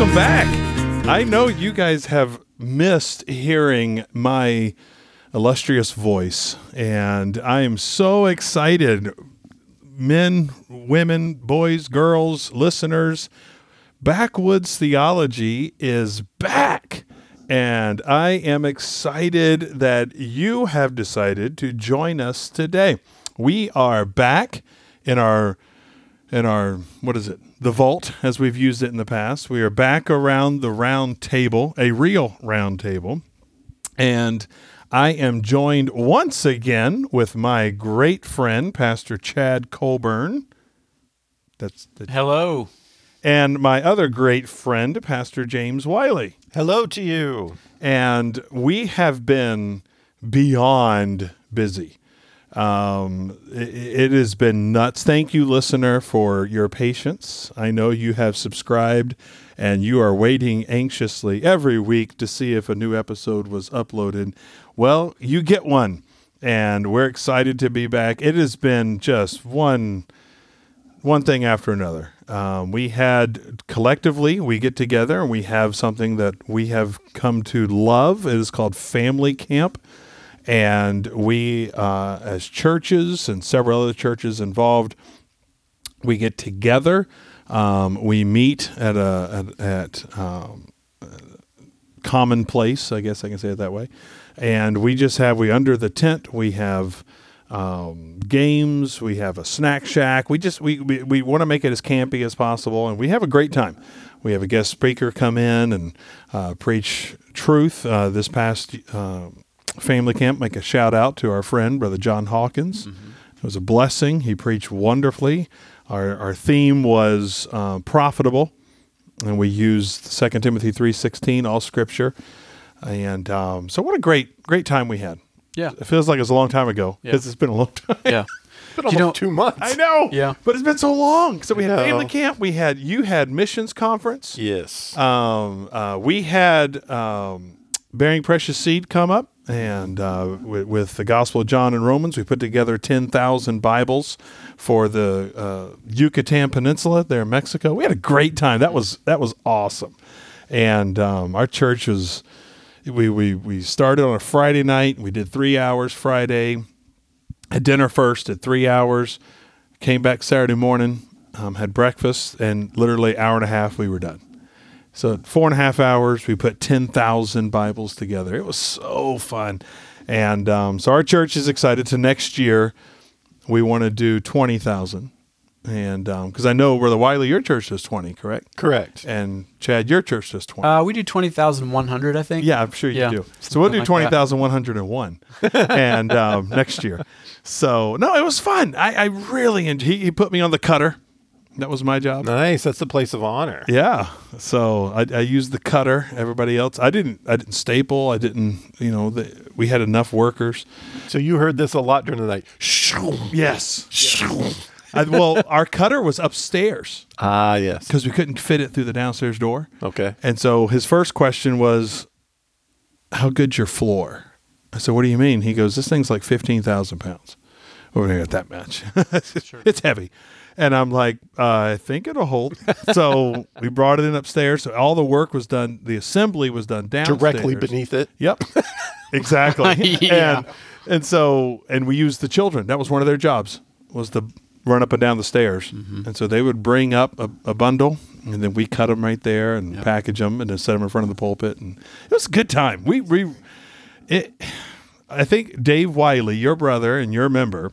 welcome back. I know you guys have missed hearing my illustrious voice, and I am so excited. Men, women, boys, girls, listeners, Backwoods Theology is back. And I am excited that you have decided to join us today. We are back in our in our what is it the vault as we've used it in the past we are back around the round table a real round table and i am joined once again with my great friend pastor chad colburn that's the, Hello. and my other great friend pastor james wiley Hello to you. and we have been beyond busy. Um, it, it has been nuts. Thank you, listener, for your patience. I know you have subscribed and you are waiting anxiously every week to see if a new episode was uploaded. Well, you get one, and we're excited to be back. It has been just one one thing after another. Um, we had collectively, we get together and we have something that we have come to love. It is called Family Camp. And we, uh, as churches and several other churches involved, we get together. Um, we meet at a at, at um, common place, I guess I can say it that way. And we just have we under the tent we have um, games, we have a snack shack. We just we we, we want to make it as campy as possible, and we have a great time. We have a guest speaker come in and uh, preach truth. Uh, this past uh, family camp, make a shout out to our friend brother John Hawkins. It was a blessing. He preached wonderfully. Our our theme was uh, profitable and we used 2 Timothy 3:16 all scripture and um, so what a great great time we had Yeah. it feels like it's a long time ago Yeah. because it's been a long time Yeah. Been You almost know- two months. I know Yeah. but it's been so long so we had family camp we had you had missions conference Yes. um, uh, we had um, bearing precious seed come up and uh, with, with the gospel of john and romans we put together 10000 bibles for the uh, yucatan peninsula there in mexico. We had a great time. That was that was awesome. And um, our church was we, we, we started on a friday night we did three hours friday. Had dinner first at three hours came back saturday morning um, had breakfast and literally hour and a half we were done so four and a half hours, we put ten thousand Bibles together. It was so fun, and um, so our church is excited. To next year, we want to do twenty thousand, and because I know where the Wiley, your church does twenty, correct? Correct. And Chad, your church does twenty. Uh, we do 20,100, I think. Yeah, I'm sure you Yeah, do. So we'll do something like twenty that. thousand one hundred and one, and um, next year. So no, it was fun. I, I really enjoyed. He, he put me on the cutter. That was my job. Nice. That's the place of honor. Yeah. So I, I used the cutter. Everybody else, I didn't. I didn't staple. I didn't. You know, the, we had enough workers. So you heard this a lot during the night. Yes. I, well, our cutter was upstairs Ah, yes. because we couldn't fit it through the downstairs door. Okay. And so his first question was, "How good's your floor?" I said, "What do you mean?" He goes, "This thing's like fifteen thousand pounds. We're gonna get that much. It's heavy." And I'm like, uh, "I think it'll hold." so we brought it in upstairs. So all the work was done. The assembly was done downstairs, Directly beneath it. Yep, exactly. Yeah. And and so and we used the children. That was one of their jobs was to run up and down the stairs. And so they would bring up a, a bundle, and then we cut them right there and package them, and then set them in front of the pulpit. And it was a good time. We we it. I think Dave Wiley, your brother and your member,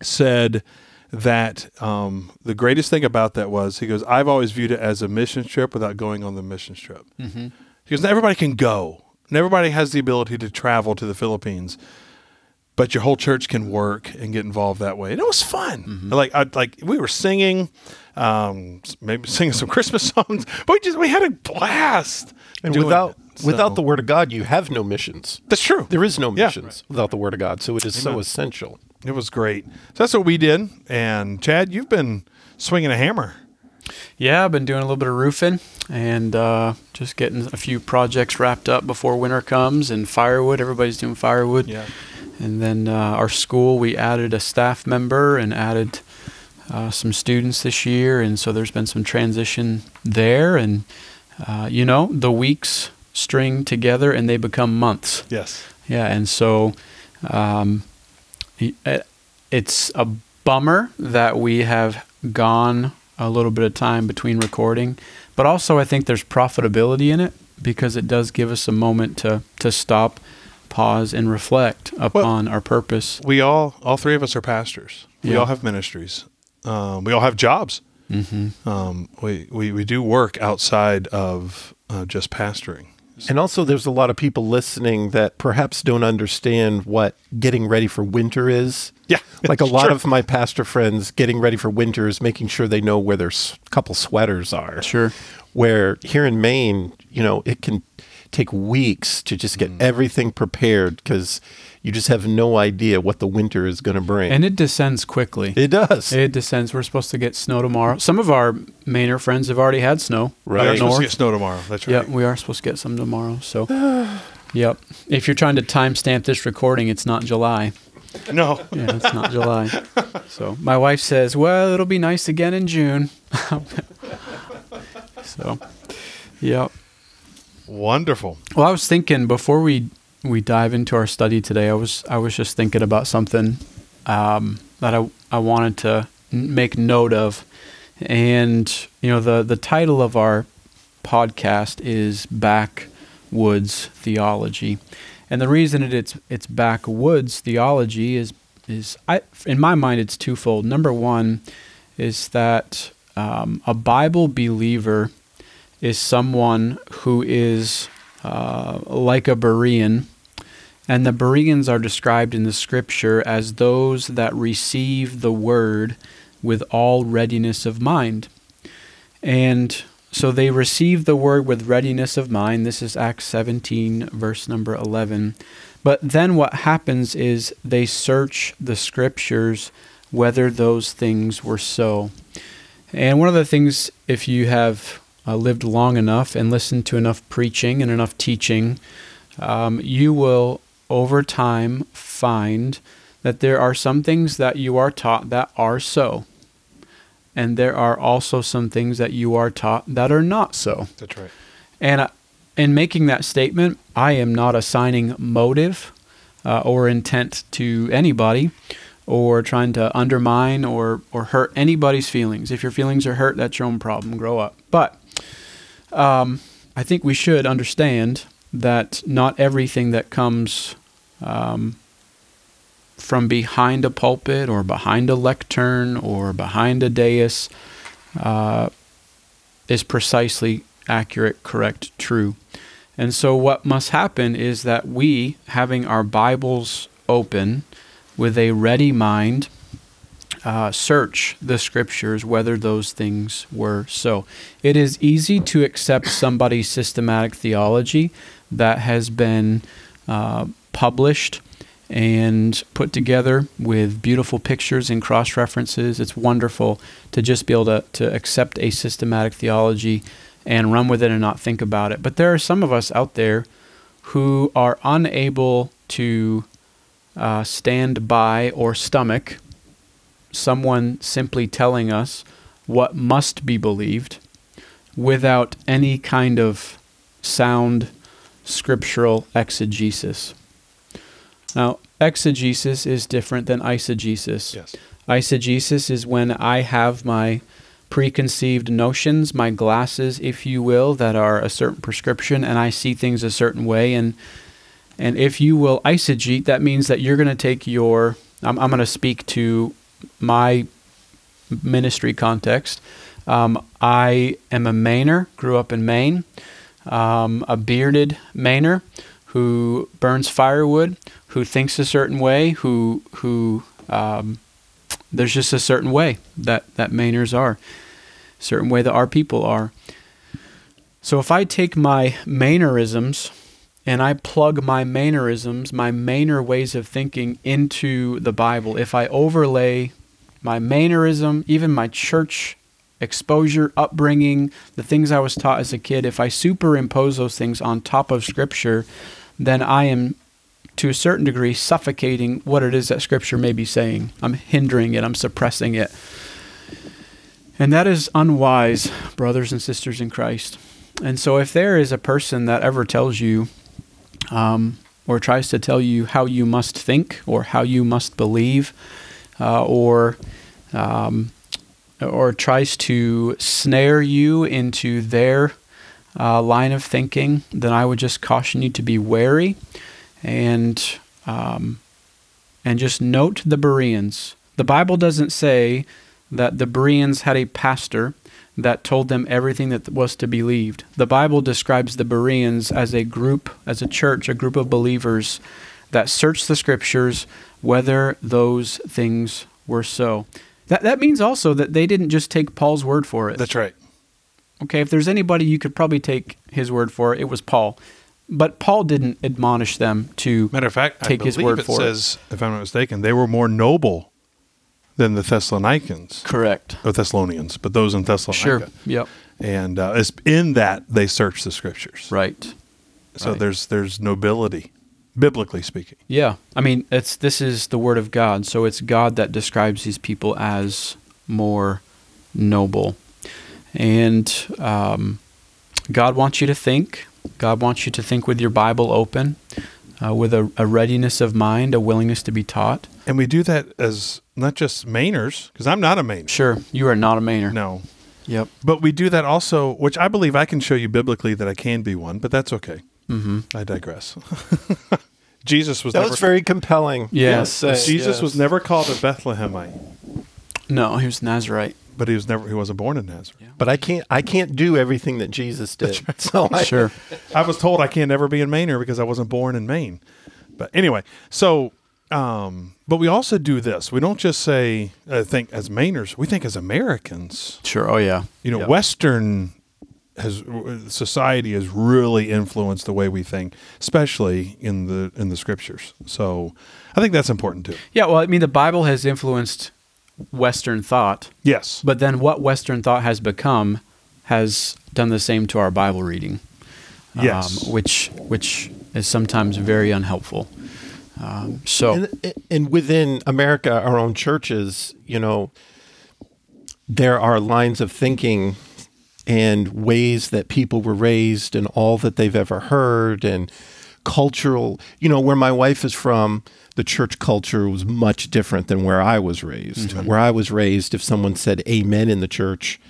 said that um, the greatest thing about that was he goes, I've always viewed it as a mission trip without going on the mission trip. Mm-hmm. He goes, everybody can go, and everybody has the ability to travel to the Philippines, but your whole church can work and get involved that way. And it was fun. Like, I, like we were singing, um, maybe singing some Christmas songs, but we just we had a blast. And doing without it. without the word of God, you have no missions. that's true. There is no Yeah. missions without the word of God. So it is so essential. It was great. So that's what we did. And Chad, you've been swinging a hammer. Yeah, I've been doing a little bit of roofing and uh, just getting a few projects wrapped up before winter comes and firewood. Everybody's doing firewood. Yeah. And then uh, our school, we added a staff member and added uh, some students this year. And so there's been some transition there. And uh, you know, the weeks string together and they become months. Yes. Yeah, and so um, it's a bummer that we have gone a little bit of time between recording, but also I think there's profitability in it because it does give us a moment to to stop, pause, and reflect upon our purpose. We all, all three of us are pastors. We Yeah. all have ministries. Um, we all have jobs. Mm-hmm. Um, we, we, we do work outside of uh, just pastoring. And also, there's a lot of people listening that perhaps don't understand what getting ready for winter is. Yeah. Like a lot Sure. of my pastor friends, getting ready for winter is making sure they know where their s- couple sweaters are. Sure. Where here in Maine, you know, it can take weeks to just get mm. everything prepared because you just have no idea what the winter is going to bring. And it descends quickly. it does. It descends. We're supposed to get snow tomorrow. Some of our Mainer friends have already had snow. Right. We're supposed to get snow tomorrow. That's right. Yeah, we are supposed to get some tomorrow. So, yep. If you're trying to timestamp this recording, it's not July. No. Yeah, it's not July. So my wife says, "Well, it'll be nice again in June." so, yep. Wonderful. Well, I was thinking before we we dive into our study today, I was I was just thinking about something um, that I I wanted to make note of, and you know the the title of our podcast is Backwoods Theology, and the reason it, it's it's backwoods theology is is I in my mind it's twofold. Number one is that um, a Bible believer is someone who is uh, like a Berean, and the Bereans are described in the scripture as those that receive the word with all readiness of mind. And so they receive the word with readiness of mind. This is Acts 17, verse number 11. But then what happens is they search the scriptures whether those things were so. And one of the things, if you have uh, lived long enough and listened to enough preaching and enough teaching, um, you will over time find that there are some things that you are taught that are so. And there are also some things that you are taught that are not so. That's right. And uh, in making that statement, I am not assigning motive uh, or intent to anybody or trying to undermine or, or hurt anybody's feelings. If your feelings are hurt, that's your own problem. Grow up. But um, I think we should understand that not everything that comes um, from behind a pulpit or behind a lectern or behind a dais uh, is precisely accurate, correct, true. And so, what must happen is that we, having our Bibles open with a ready mind, uh, search the scriptures whether those things were so. It is easy to accept somebody's systematic theology that has been uh, published and put together with beautiful pictures and cross references. It's wonderful to just be able to, to accept a systematic theology and run with it and not think about it. But there are some of us out there who are unable to uh, stand by or stomach someone simply telling us what must be believed without any kind of sound scriptural exegesis. Now, exegesis is different than eisegesis. Yes. Eisegesis is when I have my preconceived notions, my glasses, if you will, that are a certain prescription, and I see things a certain way. And and if you will eisegete, that means that you're going to take your. I'm, I'm going to speak to my ministry context. Um, I am a Mainer, grew up in Maine, um, a bearded Mainer who burns firewood, who thinks a certain way, who who um, there's just a certain way that that Mainers are, certain way that our people are. So if I take my Mainerisms and I plug my mannerisms, my manner ways of thinking into the Bible, if I overlay my mannerism, even my church exposure, upbringing, the things I was taught as a kid, if I superimpose those things on top of Scripture, then I am, to a certain degree, suffocating what it is that Scripture may be saying. I'm hindering it, I'm suppressing it. And that is unwise, brothers and sisters in Christ. and so if there is a person that ever tells you um, or tries to tell you how you must think or how you must believe uh, or um, or tries to snare you into their uh, line of thinking, then I would just caution you to be wary and um, and just note the Bereans. The Bible doesn't say that the Bereans had a pastor that told them everything that was to be believed. The Bible describes the Bereans as a group, as a church, a group of believers that searched the scriptures whether those things were so. That that means also that they didn't just take Paul's word for it. That's right. Okay, if there's anybody you could probably take his word for, it was Paul. But Paul didn't admonish them to Matter of fact, take I his word it for says, if I'm not mistaken, they were more noble than the Thessalonians correct. or Thessalonians, but those in Thessalonica. Sure. Yep. And uh, it's in that they search the scriptures. Right. So Right. there's there's nobility, biblically speaking. Yeah. I mean, it's this is the word of God, so it's God that describes these people as more noble, and um, God wants you to think. God wants you to think with your Bible open, uh, with a, a readiness of mind, a willingness to be taught. And we do that as not just Mainers, because I'm not a Mainer. Sure, you are not a Mainer. No. Yep. But we do that also, which I believe I can show you biblically that I can be one, but that's okay. Mm-hmm. I digress. Jesus was That never was very compelling. Yes. Yes, Jesus yes. was never called a Bethlehemite, No, he was Nazarite. but he was never he wasn't born in Nazareth. But I can't. I can't do everything that Jesus did. So I, Sure. I was told I can't ever be in Maine because I wasn't born in Maine. But anyway, so um, but we also do this. We don't just say uh, think as Mainers. We think as Americans. Sure. Oh yeah. You know, Yep. Western has society has really influenced the way we think, especially in the in the scriptures. So I think that's important too. Yeah. Well, I mean, the Bible has influenced Western thought. Yes. But then what Western thought has become has done the same to our Bible reading. Yes. Um, which which is sometimes very unhelpful. Um, so and, and within America, our own churches, you know, there are lines of thinking and ways that people were raised and all that they've ever heard and cultural, you know, where my wife is from, the church culture was much different than where I was raised. Where I was raised, if someone said amen in the church,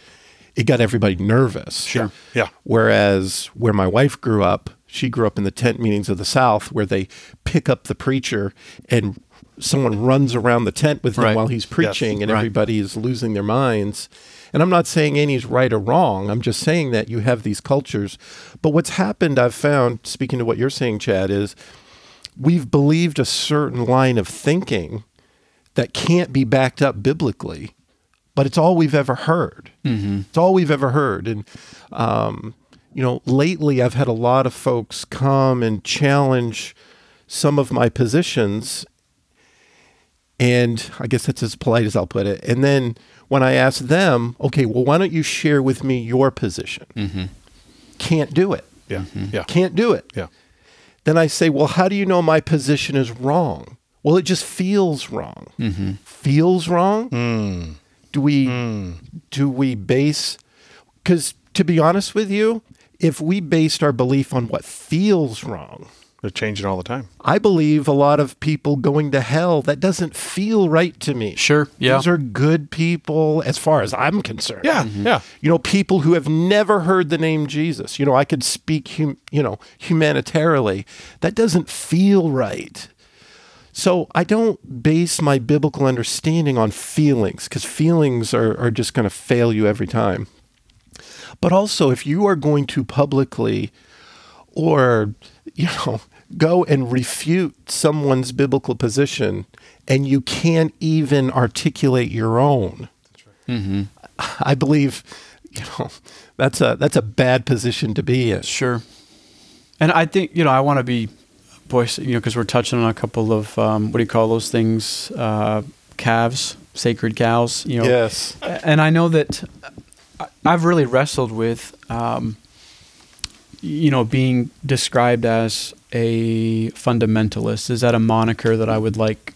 it got everybody nervous. Sure. Yeah. Whereas where my wife grew up, she grew up in the tent meetings of the South where they pick up the preacher and someone runs around the tent with him Right. while he's preaching and Right. everybody is losing their minds. And I'm not saying any's right or wrong. I'm just saying that you have these cultures. But what's happened, I've found, speaking to what you're saying, Chad, is we've believed a certain line of thinking that can't be backed up biblically, but it's all we've ever heard. It's all we've ever heard. And, um, you know, lately I've had a lot of folks come and challenge some of my positions. And I guess that's as polite as I'll put it. And then when I ask them, okay, well, why don't you share with me your position? Mm-hmm. Can't do it. Yeah. Mm-hmm. Yeah. Can't do it. Yeah. Then I say, well, how do you know my position is wrong? Well, it just feels wrong. Mm-hmm. Feels wrong. Hmm. Do we hmm. do we base? Because to be honest with you, if we based our belief on what feels wrong, They're changing all the time. I believe a lot of people going to hell that doesn't feel right to me. Sure, yeah. those are good people as far as I'm concerned. Yeah. Mm-hmm. Yeah. You know, people who have never heard the name Jesus. You know, I could speak, hum, you know, humanitarily. That doesn't feel right. So I don't base my biblical understanding on feelings because feelings are, are just going to fail you every time. But also, if you are going to publicly or, you know, go and refute someone's biblical position and you can't even articulate your own, I believe, you know, that's a that's a bad position to be in. Sure. And I think, you know, I want to be, voice, you know, because we're touching on a couple of, um, what do you call those things? Uh, calves, sacred cows, you know. Yes. And I know that I've really wrestled with, um, you know, being described as a fundamentalist. Is that a moniker that I would like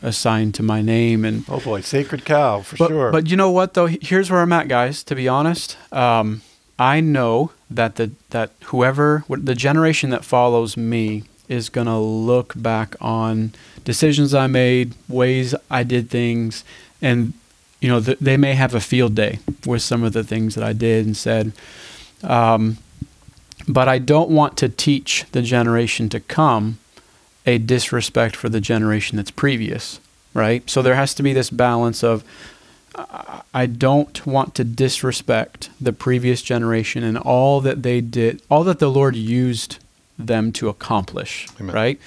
assigned to my name? And Oh boy, sacred cow for but, sure. But you know what, though? Here's where I'm at, guys. To be honest, um, I know that the that whoever the generation that follows me is going to look back on decisions I made, ways I did things, and you know th- they may have a field day with some of the things that I did and said. Um, but I don't want to teach the generation to come a disrespect for the generation that's previous, right? So there has to be this balance of I don't want to disrespect the previous generation and all that they did, all that the Lord used them to accomplish, Amen. right?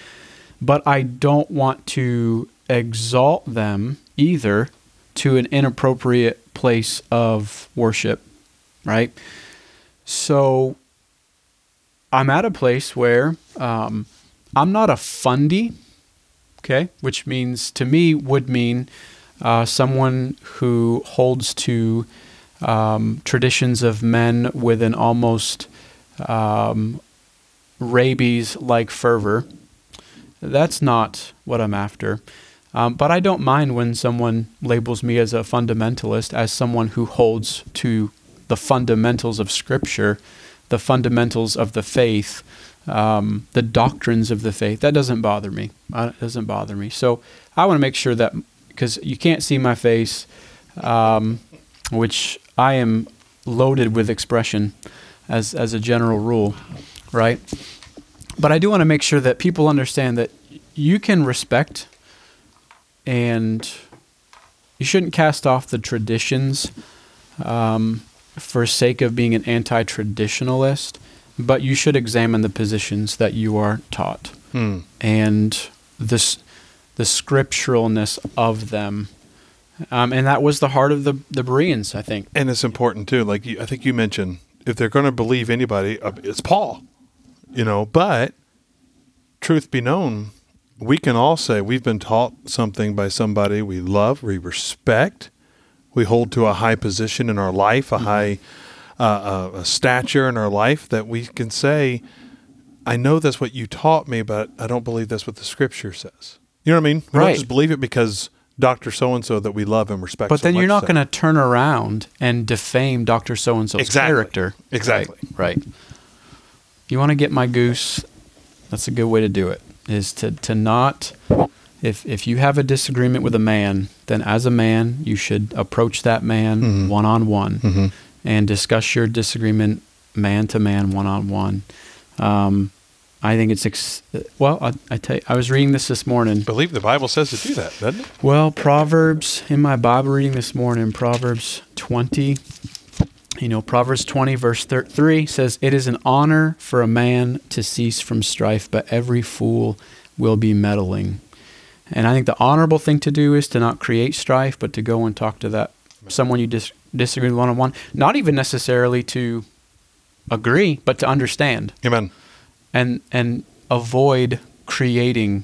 But I don't want to exalt them either to an inappropriate place of worship, right? So I'm at a place where um, I'm not a fundy, okay, which means to me would mean uh, someone who holds to um, traditions of men with an almost um, rabies like fervor. That's not what I'm after. Um, but I don't mind when someone labels me as a fundamentalist, as someone who holds to the fundamentals of Scripture, the fundamentals of the faith, um, the doctrines of the faith. That doesn't bother me. Uh, it doesn't bother me. So I want to make sure that because you can't see my face, um, which I am loaded with expression as as a general rule, right? But I do want to make sure that people understand that you can respect and you shouldn't cast off the traditions um, for sake of being an anti-traditionalist, but you should examine the positions that you are taught hmm. and this the scripturalness of them. Um, and that was the heart of the the Bereans, I think. And it's important too. Like you, I think you mentioned, if they're going to believe anybody, uh, it's Paul. You know, but truth be known, we can all say we've been taught something by somebody we love, we respect, we hold to a high position in our life, a mm-hmm. high uh, uh, a stature in our life that we can say, I know that's what you taught me, but I don't believe that's what the Scripture says. You know what I mean? We right. don't just believe it because Doctor So and So that we love and respect. But so then you're not going to turn around and defame Doctor So and So's exactly. character. Exactly. Right. right. You want to get my goose? That's a good way to do it. Is to to not. If if you have a disagreement with a man, then as a man you should approach that man one on one and discuss your disagreement man to man, one on one. I think it's ex- well. I, I tell you, I was reading this this morning. I believe the Bible says to do that, doesn't it? Well, Proverbs in my Bible reading this morning, Proverbs twenty. You know, Proverbs twenty verse three says, "It is an honor for a man to cease from strife, but every fool will be meddling." And I think the honorable thing to do is to not create strife, but to go and talk to that someone you dis- disagree with one on one. Not even necessarily to agree, but to understand. Amen and and avoid creating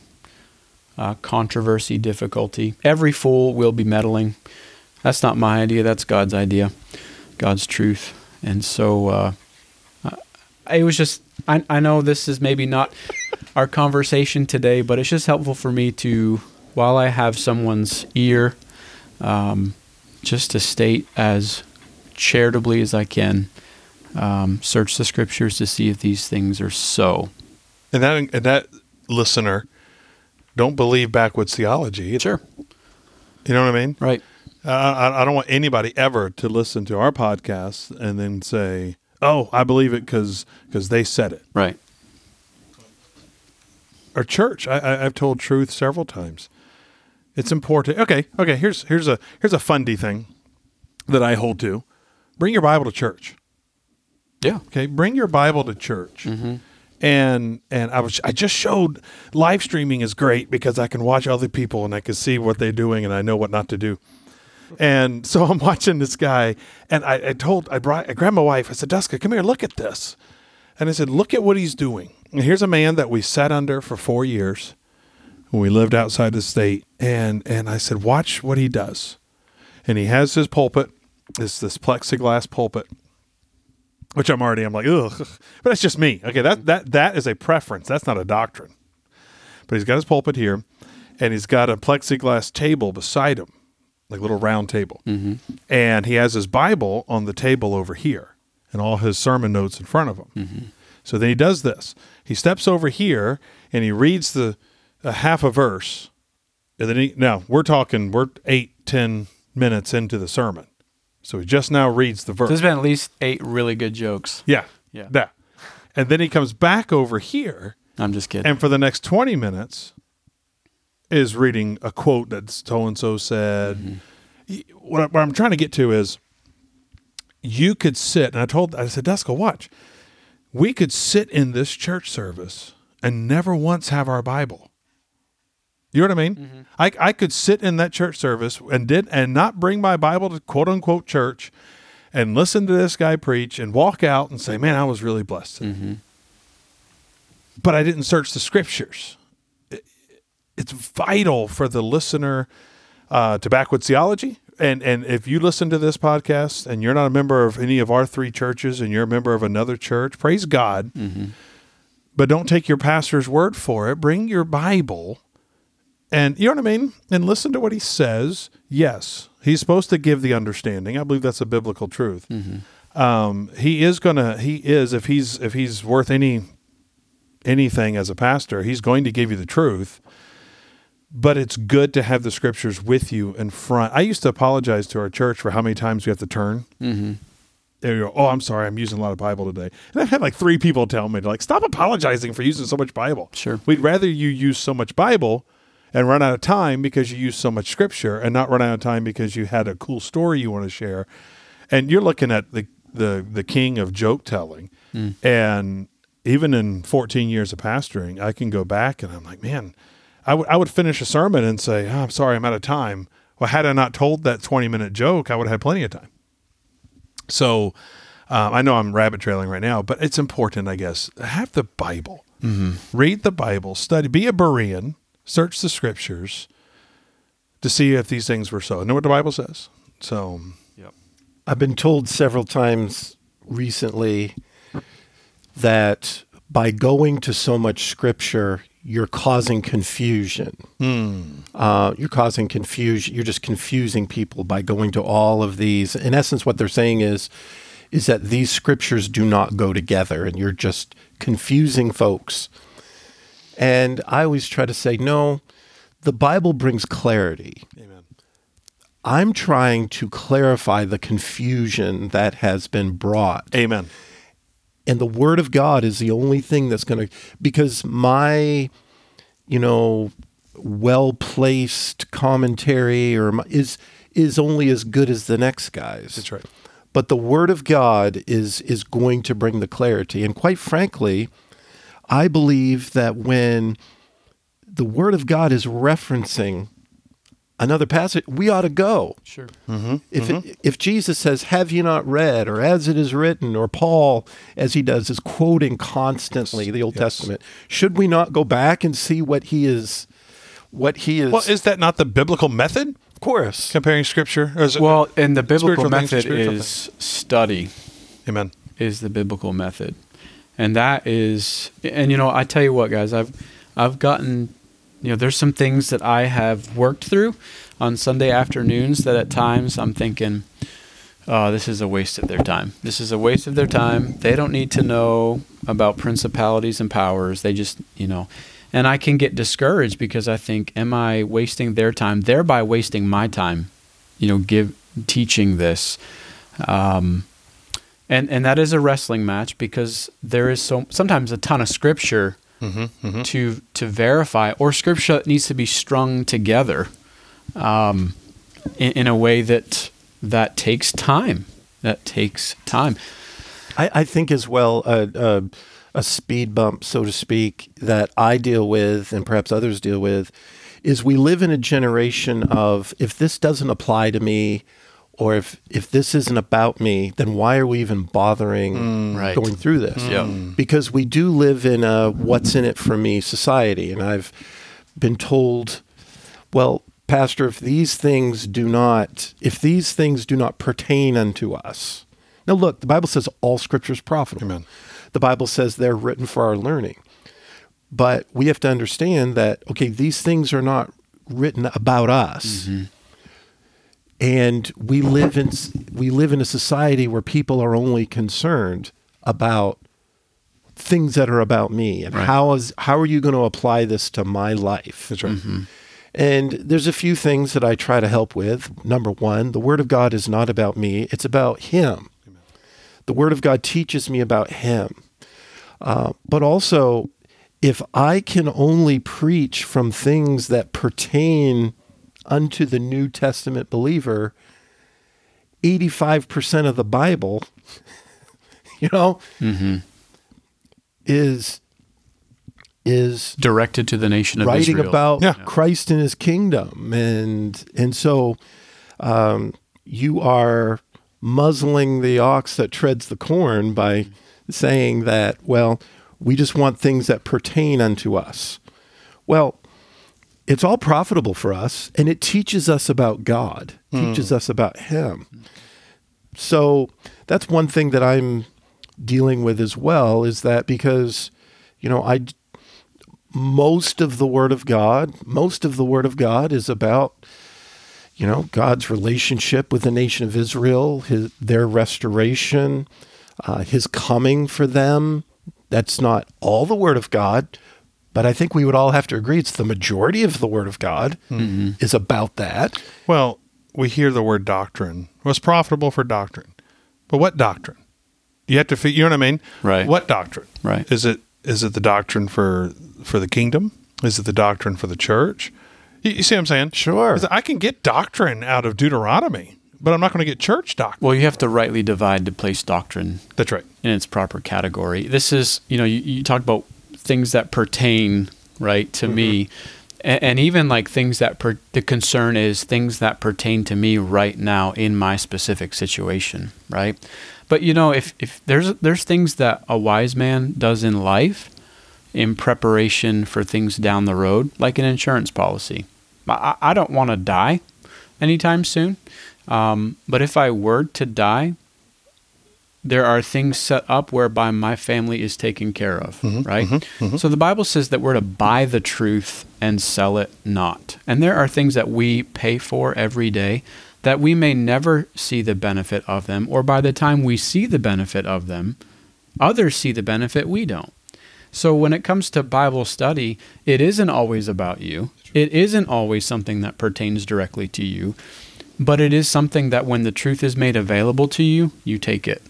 uh, controversy, difficulty. Every fool will be meddling. That's not my idea. That's God's idea, God's truth. And so uh, it was just. I, I know this is maybe not our conversation today, but it's just helpful for me to, while I have someone's ear, um, just to state as charitably as I can um, search the scriptures to see if these things are so. And that and that listener, don't believe backwoods theology. Either. Sure. You know what I mean? Right. Uh, I, I don't want anybody ever to listen to our podcast and then say, "Oh, I believe it because because they said it." Right. Our church, I, I, I've told truth several times. It's important. Okay, okay. Here's here's a here's a fundy thing that I hold to. Bring your Bible to church. Yeah. Okay. Bring your Bible to church. Mm-hmm. And and I was I just showed live streaming is great because I can watch other people and I can see what they're doing and I know what not to do. And so I'm watching this guy, and I, I told I brought I grabbed my wife. I said, Duska, come here, look at this. And I said, look at what he's doing. And here's a man that we sat under for four years when we lived outside the state. And and I said, watch what he does. And he has his pulpit. It's this plexiglass pulpit which I'm already I'm like ugh, but that's just me. Okay, that that that is a preference. That's not a doctrine. But he's got his pulpit here, and he's got a plexiglass table beside him, like little round table, mm-hmm. and he has his Bible on the table over here, and all his sermon notes in front of him. So then he does this. He steps over here and he reads the a half a verse. And then he now we're talking we're eight, ten minutes into the sermon. So he just now reads the verse. There's been at least eight really good jokes. yeah. Yeah. Yeah. And then he comes back over here I'm just kidding. and for the next 20 minutes is reading a quote that so and so said. Mm-hmm. Y- What, I- what I'm trying to get to is you could sit, and I told, I said, Deska, watch. We could sit in this church service and never once have our Bible. You know what I mean? Mm-hmm. I, I could sit in that church service and did and not bring my Bible to quote unquote church and listen to this guy preach and walk out and say, man, I was really blessed. today." But I didn't search the scriptures. It- It's vital for the listener uh, to Backwoods Theology. And, and if you listen to this podcast and you're not a member of any of our three churches and you're a member of another church, praise God. But don't take your pastor's word for it. Bring your Bible and you know what I mean? And listen to what he says. Yes, he's supposed to give the understanding. I believe that's a biblical truth. Um, he is gonna. He is if he's if he's worth any anything as a pastor, he's going to give you the truth. But it's good to have the scriptures with you in front. I used to apologize to our church for how many times we have to turn. Mm-hmm. There you go. Oh, I'm sorry. I'm using a lot of Bible today. And I've had like three people tell me, like, stop apologizing for using so much Bible. Sure. We'd rather you use so much Bible and run out of time because you use so much scripture and not run out of time because you had a cool story you want to share. And you're looking at the the the king of joke telling. And even in 14 years of pastoring, I can go back and I'm like, man, I would I would finish a sermon and say, oh, I'm sorry, I'm out of time. Well, had I not told that 20 minute joke, I would have had plenty of time. So um, I know I'm rabbit trailing right now, but it's important, I guess. Have the Bible, read the Bible, study, be a Berean, search the scriptures to see if these things were so. Know what the Bible says. So Yep. I've been told several times recently that by going to so much scripture, you're causing confusion. Uh, you're causing confusion. You're just confusing people by going to all of these. In essence, what they're saying is, is that these scriptures do not go together, and you're just confusing folks. And I always try to say, no, the Bible brings clarity. Amen. I'm trying to clarify the confusion that has been brought. Amen. And the word of God is the only thing that's going to, because my, you know, well placed commentary or my, is is only as good as the next guy's. That's right. But the word of God is is going to bring the clarity. And quite frankly, I believe that when the word of God is referencing another passage, we ought to go. Sure. Mm-hmm. If it, mm-hmm. if Jesus says, "Have you not read?" or "As it is written," or Paul, as he does, is quoting constantly the Old Yes. Testament, should we not go back and see what he is, what he is? Well, is that not the biblical method? of course. Comparing scripture? Or is it, Well, and the biblical Spiritual things to method spiritual is study. Amen. is the biblical method. And that is and you know, I tell you what guys, I've I've gotten you know, there's some things that I have worked through on Sunday afternoons that at times I'm thinking, oh, this is a waste of their time. This is a waste of their time. They don't need to know about principalities and powers. They just, you know, and I can get discouraged because I think, am I wasting their time, thereby wasting my time? You know, give teaching this. Um, and and that is a wrestling match because there is so sometimes a ton of scripture to to verify or scripture that needs to be strung together um, in, in a way that that takes time that takes time. I, I think as well a, a, a speed bump, so to speak, that I deal with and perhaps others deal with is we live in a generation of if this doesn't apply to me or if if this isn't about me, then why are we even bothering mm, Right. going through this? Mm. Yeah. Because we do live in a what's in it for me society. And I've been told, well, Pastor, if these things do not, if these things do not pertain unto us. Now look, the Bible says all scripture is profitable. Amen. The Bible says they're written for our learning. But we have to understand that, okay, these things are not written about us. Mm-hmm. And we live in we live in a society where people are only concerned about things that are about me and Right. how is how are you going to apply this to my life That's right. and there's a few things that I try to help with. Number one, the Word of God is not about me, it's about Him. The Word of God teaches me about Him. Uh, but also, if I can only preach from things that pertain unto the New Testament believer, 85% of the Bible, you know, is is Directed to the nation of writing Israel. about Yeah. Christ and His kingdom, and and so um, you are muzzling the ox that treads the corn by saying that well we just want things that pertain unto us. Well, it's all profitable for us, and it teaches us about God, teaches us about Him. So that's one thing that I'm dealing with as well is that because you know I most of the word of God, most of the word of God is about you know God's relationship with the nation of Israel, his their restoration, uh, his coming for them. That's not all the word of God, but I think we would all have to agree it's the majority of the word of God mm-hmm. is about that. Well, we hear the word doctrine. What's profitable for doctrine? But what doctrine? You have to figure. You know what I mean? Right. What doctrine? Right. Is it is it the doctrine for for the kingdom? Is it the doctrine for the church? You, you see what I'm saying? Sure. I can get doctrine out of Deuteronomy, but I'm not going to get church doctrine. Well, you have to rightly divide to place doctrine That's right. in its proper category. This is, you know, you, you talk about things that pertain, right, to me, and, and even like things that per, the concern is things that pertain to me right now in my specific situation, right? But you know, if if there's there's things that a wise man does in life in preparation for things down the road, like an insurance policy. I, I don't want to die anytime soon, um, but if I were to die, there are things set up whereby my family is taken care of, mm-hmm, right? Mm-hmm, mm-hmm. So the Bible says that we're to buy the truth and sell it not. And there are things that we pay for every day that we may never see the benefit of them, or by the time we see the benefit of them, others see the benefit we don't. So when it comes to Bible study, it isn't always about you. It isn't always something that pertains directly to you, but it is something that when the truth is made available to you, you take it.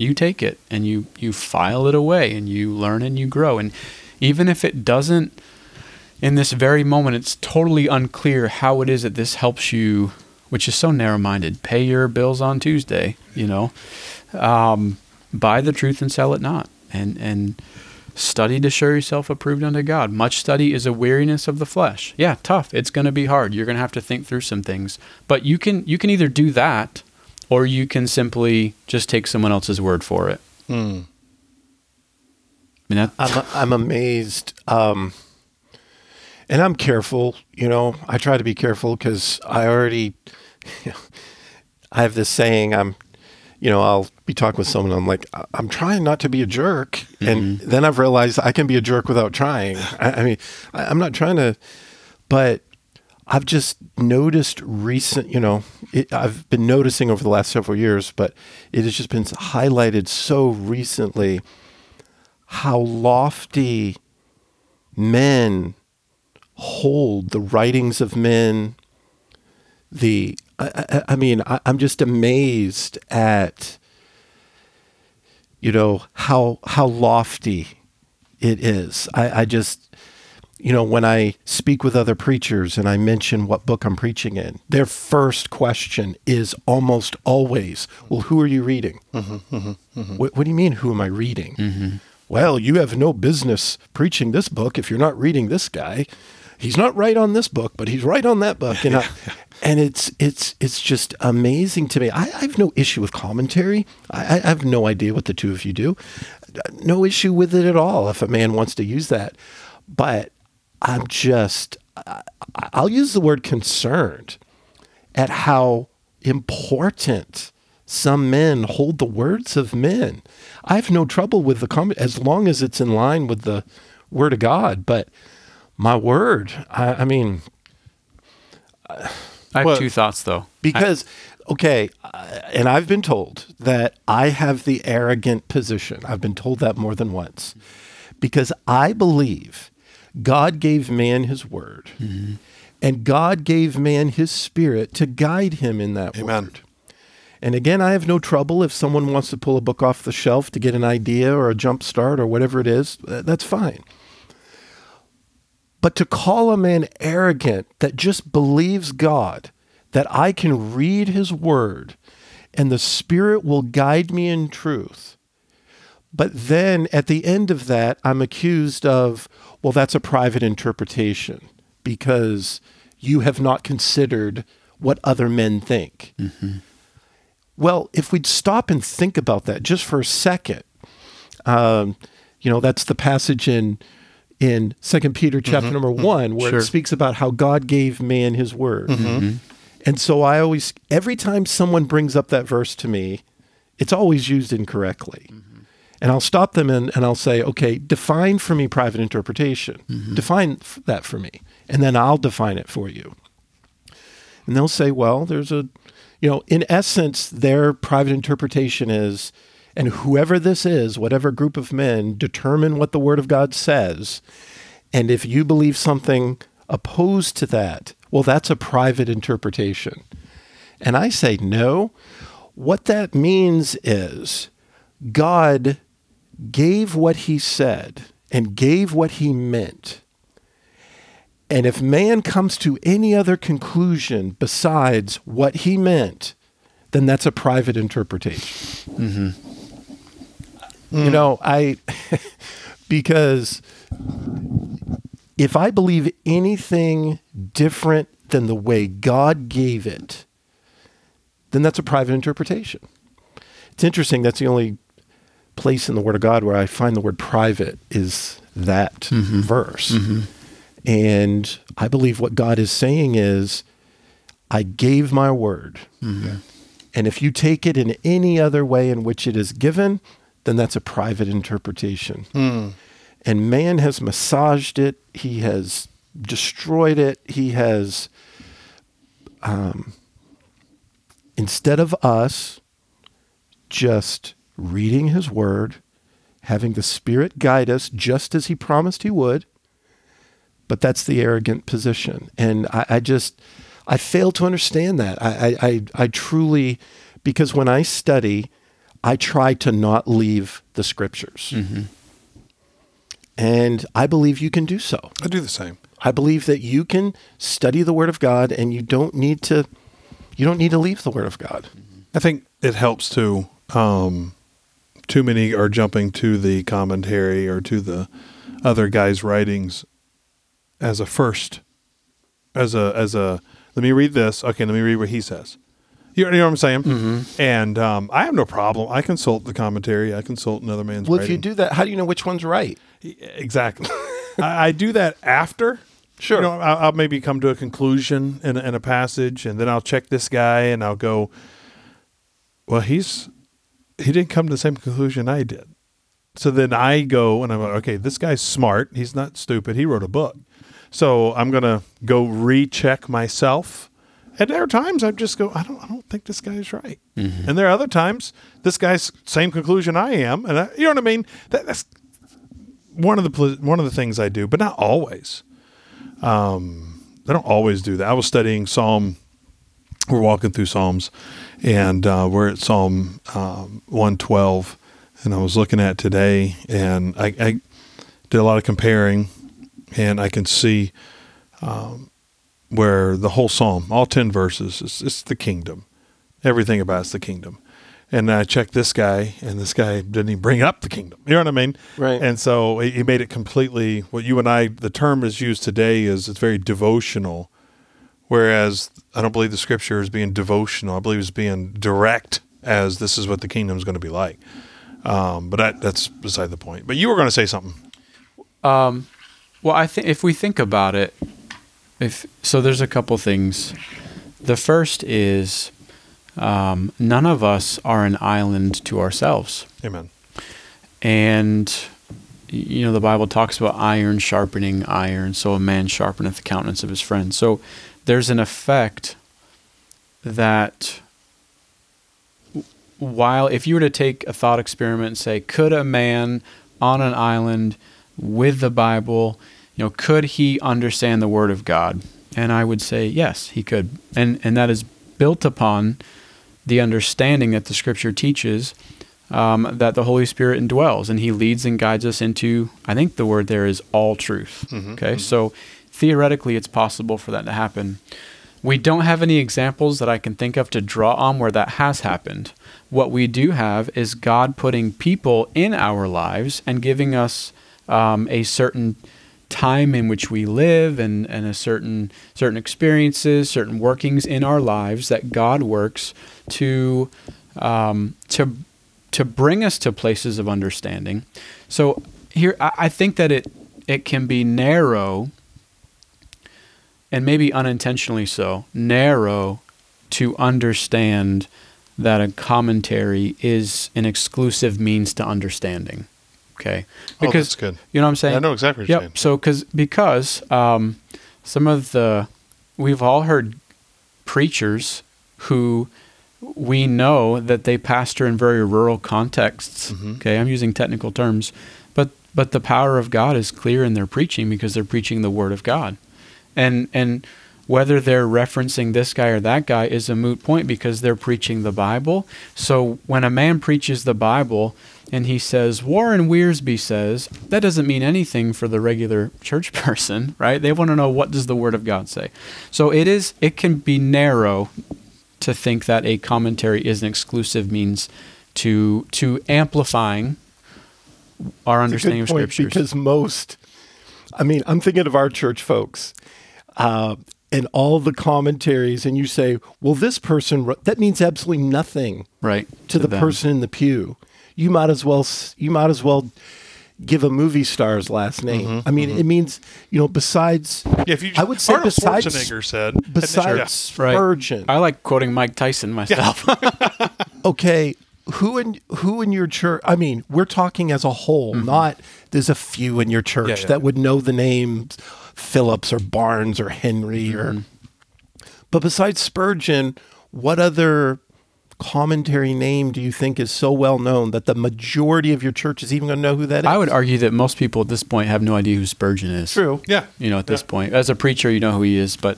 You take it and you you file it away and you learn and you grow. And even if it doesn't in this very moment it's totally unclear how it is that this helps you which is so narrow-minded. Pay your bills on tuesday you know um, buy the truth and sell it not. And and study to show yourself approved unto god. Much study is a weariness of the flesh. Yeah tough. It's going to be hard. You're going to have to think through some things. But you can you can either do that or you can simply just take someone else's word for it Hmm. I mean, I'm, I'm amazed. Um, and I'm careful, you know. I try to be careful because I already, I have this saying. I'm, you know, I'll be talking with someone. I'm like, "I- I'm trying not to be a jerk, and then I've realized I can be a jerk without trying. I, I mean, I, I'm not trying to, but I've just noticed recent, you know, it, I've been noticing over the last several years, but it has just been highlighted so recently how lofty men hold the writings of men. The, I, I, I mean, I, I'm just amazed at, you know, how how lofty it is. I, I just, you know, when I speak with other preachers and I mention what book I'm preaching in, their first question is almost always, "Well, who are you reading? Mm-hmm, mm-hmm, mm-hmm. What, what do you mean? Who am I reading? Well, you have no business preaching this book if you're not reading this guy. He's not right on this book, but he's right on that book. You know, and it's it's it's just amazing to me. I, I have no issue with commentary. I, I have no idea what the two of you do. No issue with it at all. If a man wants to use that, but I'm just I, I'll use the word concerned at how important some men hold the words of men. I have no trouble with the comment as long as it's in line with the word of God. But my word, I, I mean, I have Well- two thoughts though. Because, okay, uh, and I've been told that I have the arrogant position. I've been told that more than once. Because I believe God gave man his word, and God gave man his spirit to guide him in that Amen. word. And again, I have no trouble if someone wants to pull a book off the shelf to get an idea or a jump start or whatever it is, uh, that's fine. But to call a man arrogant that just believes God, that I can read his word and the Spirit will guide me in truth. But then at the end of that, I'm accused of, well, that's a private interpretation because you have not considered what other men think. Mm-hmm. Well, if we'd stop and think about that just for a second, um, you know, that's the passage in in Second Peter mm-hmm. chapter number mm-hmm. one where Sure. it speaks about how God gave man His word. And so I always, every time someone brings up that verse to me, it's always used incorrectly. And I'll stop them and, and I'll say, okay, define for me private interpretation. Mm-hmm. Define f- that for me. And then I'll define it for you. And they'll say, well, there's a, you know, in essence, their private interpretation is, and whoever this is, whatever group of men, determine what the Word of God says. And if you believe something opposed to that, well, that's a private interpretation. And I say, no. What that means is God gave what he said and gave what he meant. And if man comes to any other conclusion besides what he meant, then that's a private interpretation. Mm-hmm. You know, I, because if I believe anything different than the way God gave it, then that's a private interpretation. It's interesting. That's the only place in the Word of God where I find the word private is that mm-hmm. verse. Mm-hmm. And I believe what God is saying is, I gave my word. Mm-hmm. And if you take it in any other way in which it is given, then that's a private interpretation. Hmm. And man has massaged it, he has destroyed it, he has, um, instead of us just reading his word, having the Spirit guide us just as he promised he would, but that's the arrogant position. And I, I just, I fail to understand that. I, I, I, I truly, because when I study, I try to not leave the scriptures. And I believe you can do so. I do the same. I believe that you can study the Word of God and you don't need to, you don't need to leave the Word of God. I think it helps to. Um, too many are jumping to the commentary or to the other guy's writings as a first, as a as a. Let me read this. Okay, let me read what he says. You, you know what I'm saying? Mm-hmm. And um, I have no problem. I consult the commentary. I consult another man's. Well, if you do that, how do you know which one's right? Exactly. I, I do that after. Sure. You know, I'll, I'll maybe come to a conclusion in in a passage, and then I'll check this guy, and I'll go, "Well, he's he didn't come to the same conclusion I did." So then I go and I'm like, "Okay, this guy's smart. He's not stupid. He wrote a book." So I'm gonna go recheck myself. And there are times I just go, I don't, I don't think this guy's right. And there are other times this guy's same conclusion I am, and I, you know what I mean. That, that's one of the one of the things I do, but not always. Um, I don't always do that. I was studying Psalm. We're walking through Psalms, and uh, we're at Psalm um, one twelve, and I was looking at today, and I, I did a lot of comparing, and I can see um, where the whole Psalm, all ten verses, is it's the kingdom. Everything about it's the kingdom. And I checked this guy, and this guy didn't even bring up the kingdom. You know what I mean? Right. And so he made it completely. What you and I, the term is used today is it's very devotional, whereas I don't believe the scripture is being devotional. I believe it's being direct, as this is what the kingdom is going to be like. Um, but that, that's beside the point. But you were going to say something. Well, I think if we think about it, if so, there's a couple things. The first is um, none of us are an island to ourselves, Amen. and you know the Bible talks about iron sharpening iron, so a man sharpeneth the countenance of his friend. So there's an effect that while if you were to take a thought experiment and say, could a man on an island with the Bible, you know, could he understand the Word of God? And I would say yes, he could, and and that is built upon the understanding that the Scripture teaches um, that the Holy Spirit indwells, and He leads and guides us into. I think the word there is all truth. Mm-hmm, okay, so theoretically, it's possible for that to happen. We don't have any examples that I can think of to draw on where that has happened. What we do have is God putting people in our lives and giving us um, a certain time in which we live and, and a certain certain experiences, certain workings in our lives that God works to um, to to bring us to places of understanding. So here, I, I think that it it can be narrow and maybe unintentionally so narrow to understand that a commentary is an exclusive means to understanding. Okay, Oh, that's good. you know what I'm saying. I know exactly what you're yep. saying. So because because um, some of the we've all heard preachers who we know that they pastor in very rural contexts. Mm-hmm. Okay, I'm using technical terms, but but the power of God is clear in their preaching because they're preaching the word of God, and and whether they're referencing this guy or that guy is a moot point because they're preaching the Bible. So when a man preaches the Bible and he says Warren Wiersbe says, that doesn't mean anything for the regular church person, right? They want to know what does the word of God say. So it is it can be narrow to think that a commentary is an exclusive means to to amplifying our understanding of scriptures. Because most, I mean, I'm thinking of our church folks uh, and all the commentaries, and you say, well, this person, wrote, that means absolutely nothing right. to the them. person in the pew. You might as well, you might as well give a movie star's last name. Mm-hmm, I mean, mm-hmm. it means, you know, besides, Yeah, if you, I would say Arnold besides- Schwarzenegger said, besides Right. Spurgeon, I like quoting Mike Tyson myself. okay who in who in your church i mean we're talking as a whole mm-hmm. not there's a few in your church. Yeah, yeah. that would know the names phillips or barnes or henry or Mm-hmm. but besides spurgeon what other commentary name do you think is so well known that the majority of your church is even going to know who that is I would argue that most people at this point have no idea who Spurgeon is. true yeah, You know, at this Yeah. point, as a preacher, you know who he is, but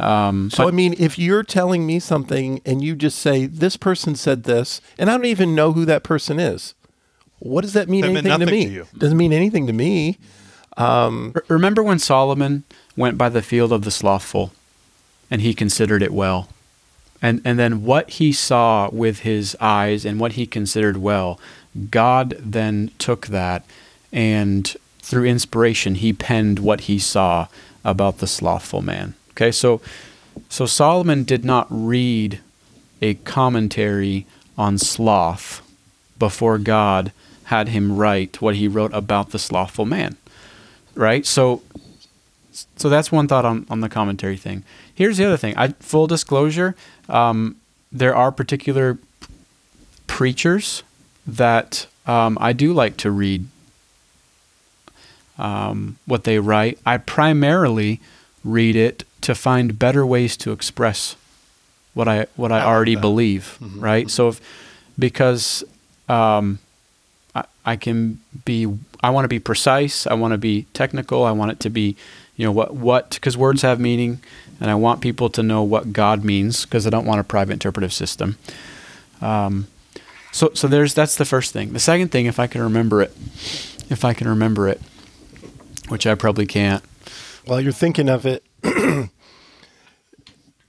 um, so but- i mean if you're telling me something and you just say this person said this and i don't even know who that person is what does that mean That anything to me to you. doesn't mean anything to me um, R- Remember when Solomon went by the field of the slothful and he considered it well? And and then what he saw with his eyes and what he considered well, God then took that and through inspiration he penned what he saw about the slothful man. Okay? So so Solomon did not read a commentary on sloth before God had him write what he wrote about the slothful man right? So, so that's one thought on, on the commentary thing. Here's the other thing. I full disclosure, um, there are particular preachers that um, I do like to read um, what they write. I primarily read it to find better ways to express what I what I, I already believe, Mhm, right? So, if, because um, I, I can be I want to be precise, I want to be technical, I want it to be, you know, what what because words have meaning, and I want people to know what God means because I don't want a private interpretive system. Um, so so there's that's the first thing. The second thing, if I can remember it, if I can remember it, which I probably can't. While you're thinking of it,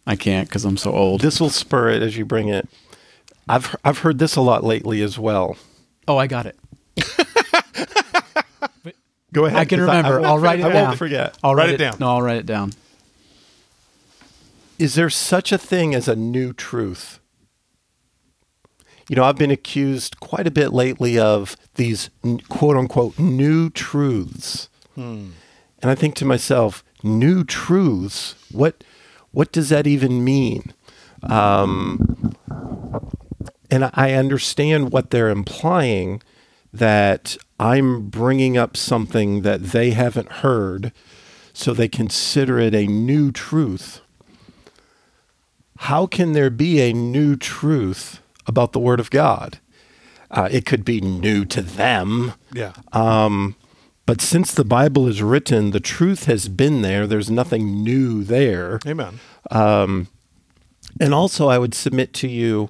I can't because I'm so old. this will spur it as you bring it. I've I've heard this a lot lately as well. Oh, I got it. Go ahead. I can remember. won't I'll write it down. I won't forget. I'll Write write, it down. No, I'll write it down. Is there such a thing as a new truth? You know, I've been accused quite a bit lately of these quote unquote new truths. And I think to myself, new truths? What what does that even mean? Um, and I understand what they're implying that I'm bringing up something that they haven't heard, so they consider it a new truth. how can there be a new truth about the Word of God? Uh, it could be new to them. Yeah. Um, but since the Bible is written, the truth has been there. There's nothing new there. Amen. Um, and also, I would submit to you,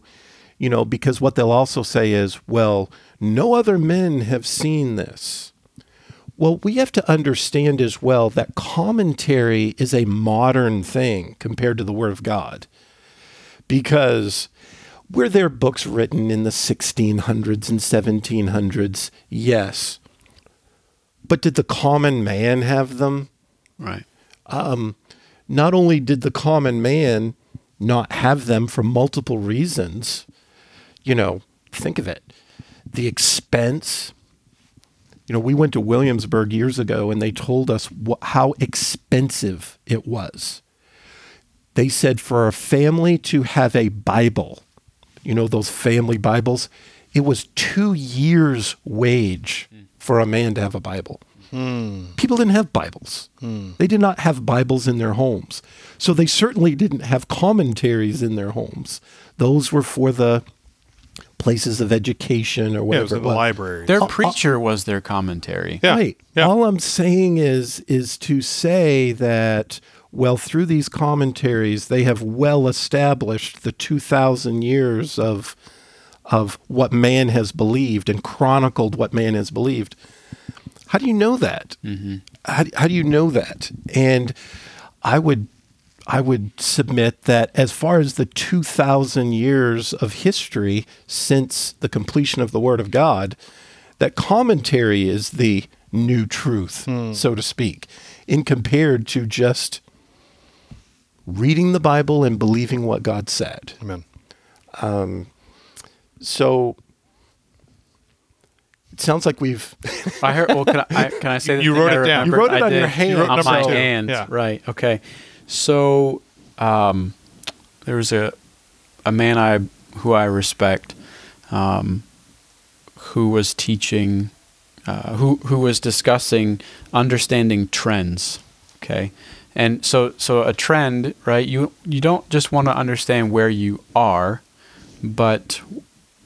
you know, because what they'll also say is, well, no other men have seen this. Well, we have to understand as well that commentary is a modern thing compared to the Word of God. Because were there books written in the 1600s and 1700s? Yes. But did the common man have them? Right. Um, not only did the common man not have them for multiple reasons, you know, think of it the expense. You know, we went to Williamsburg years ago and they told us wh- how expensive it was. They said for a family to have a Bible, you know, those family Bibles, it was two years' wage for a man to have a Bible. Hmm. People didn't have Bibles. Hmm. They did not have Bibles in their homes. So they certainly didn't have commentaries in their homes. Those were for the places of education or Yeah, it whatever. was in it the library. Their preacher was their commentary. Yeah. Right. Yeah. All I'm saying is is to say that well through these commentaries they have well established the 2000 years of of what man has believed and chronicled what man has believed. How do you know that? Mm-hmm. How, how do you know that? And I would I would submit that as far as the 2000 years of history since the completion of the word of God, that commentary is the new truth, hmm. so to speak, in compared to just reading the Bible and believing what God said. Amen. Um, so it sounds like we've I heard. Well, can I, I can I say that You wrote it down. You wrote it I on your hand. You wrote on my two. hand. Yeah. Right. Okay. So, um, there was a a man I who I respect, um, who was teaching, uh, who who was discussing understanding trends. Okay. And so, so a trend, right? You you don't just want to understand where you are, but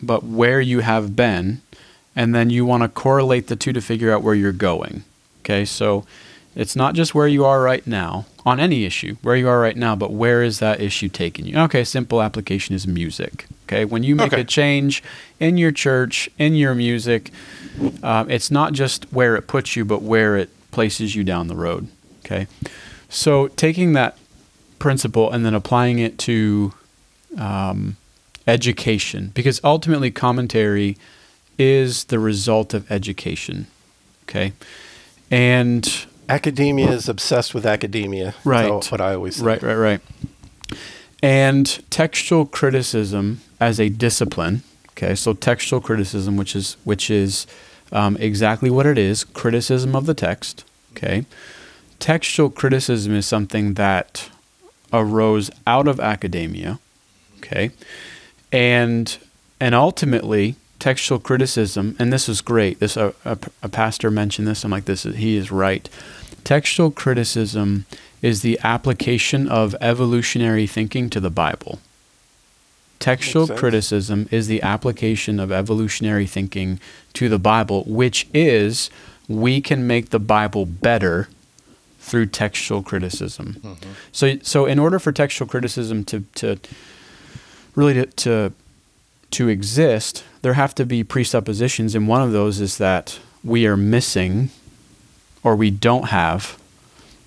but where you have been, and then you want to correlate the two to figure out where you're going. Okay, so it's not just where you are right now on any issue, where you are right now, but where is that issue taking you? Okay, simple application is music. Okay, when you make Okay. a change in your church, in your music, um, it's not just where it puts you, but where it places you down the road. Okay, so taking that principle and then applying it to um, education, because ultimately commentary is the result of education. Okay, and academia is obsessed with academia. Right. how- what I always say. Right, right, right. And textual criticism as a discipline. Okay, so textual criticism, which is which is um, exactly what it is, criticism of the text. Okay, textual criticism is something that arose out of academia. Okay, and and ultimately textual criticism, and this is great. This a, a, a pastor mentioned this. I'm like, this is he is right. Textual criticism is the application of evolutionary thinking to the Bible. Textual criticism is the application of evolutionary thinking to the Bible, which is we can make the Bible better through textual criticism. Mm-hmm. So, so in order for textual criticism to, to really to, to to exist, there have to be presuppositions, and one of those is that we are missing or we don't have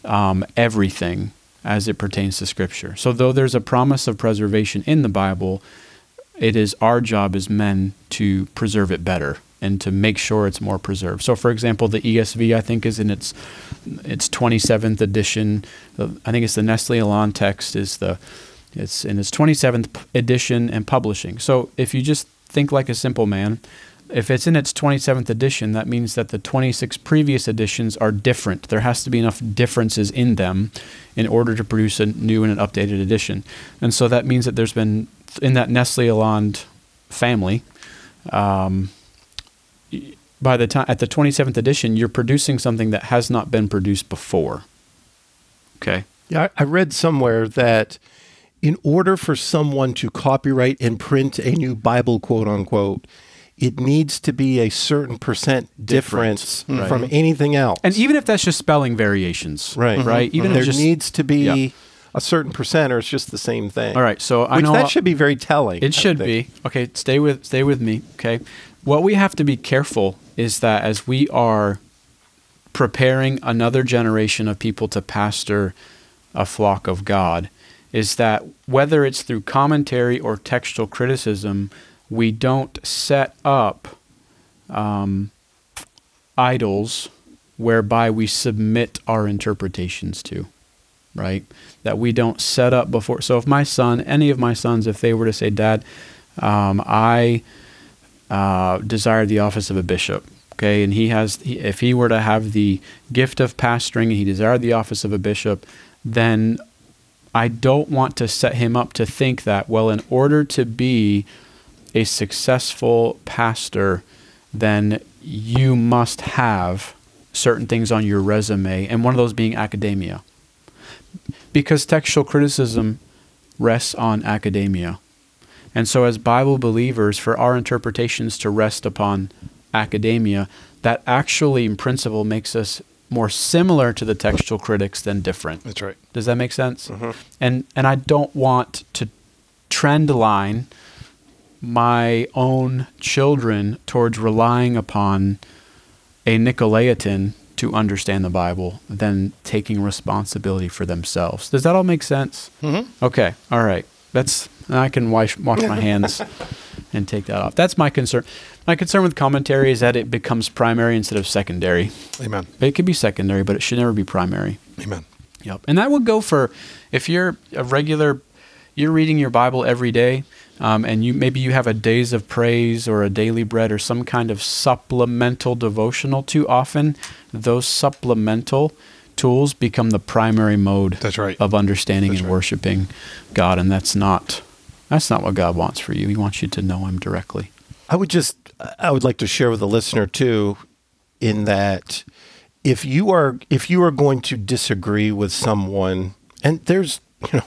um, everything as it pertains to Scripture. So, though there's a promise of preservation in the Bible, it is our job as men to preserve it better and to make sure it's more preserved. So, for example, the ESV I think is in its its 27th edition. I think it's the Nestle Aland text is the it's in its 27th edition and publishing. So, if you just think like a simple man, if it's in its 27th edition, that means that the 26 previous editions are different. There has to be enough differences in them in order to produce a new and an updated edition. And so that means that there's been, in that Nestle Aland family, um, by the time at the 27th edition, you're producing something that has not been produced before. Okay. Yeah, I I read somewhere that in order for someone to copyright and print a new Bible, quote unquote, it needs to be a certain percent difference Right. from mm-hmm. anything else. And even if that's just spelling variations, right, Right. Mm-hmm. Even there if just needs to be Yeah. a certain percent, or it's just the same thing. all right. So I which know that should be very telling. It should be. Okay, stay with stay with me, okay? What we have to be careful is that as we are preparing another generation of people to pastor a flock of God, is that whether it's through commentary or textual criticism, we don't set up um, idols whereby we submit our interpretations to right? That we don't set up before. So if my son, any of my sons, if they were to say, Dad, um, I uh, desire the office of a bishop, okay, and he has, if he were to have the gift of pastoring and he desired the office of a bishop, then I don't want to set him up to think that, well, in order to be a successful pastor, then you must have certain things on your resume, and one of those being academia because textual criticism rests on academia. And so, as Bible believers, for our interpretations to rest upon academia, that actually, in principle, makes us more similar to the textual critics than different. That's right. Does that make sense? And and I don't want to trend line my own children towards relying upon a Nicolaitan to understand the Bible than taking responsibility for themselves. Does that all make sense? Mm-hmm. Okay. All right. That's I can wash wash my hands and take that off. That's my concern. My concern with commentary is that it becomes primary instead of secondary. Amen. It could be secondary, but it should never be primary. Amen. Yep. And that would go for if you're a regular, you're reading your Bible every day, um, and you maybe you have a days of praise or a daily bread or some kind of supplemental devotional. Too often, those supplemental tools become the primary mode That's right. of understanding That's and right. worshiping God, and that's not that's not what God wants for you. He wants you to know Him directly. I would just I would like to share with the listener too in that if you are if you are going to disagree with someone and there's you know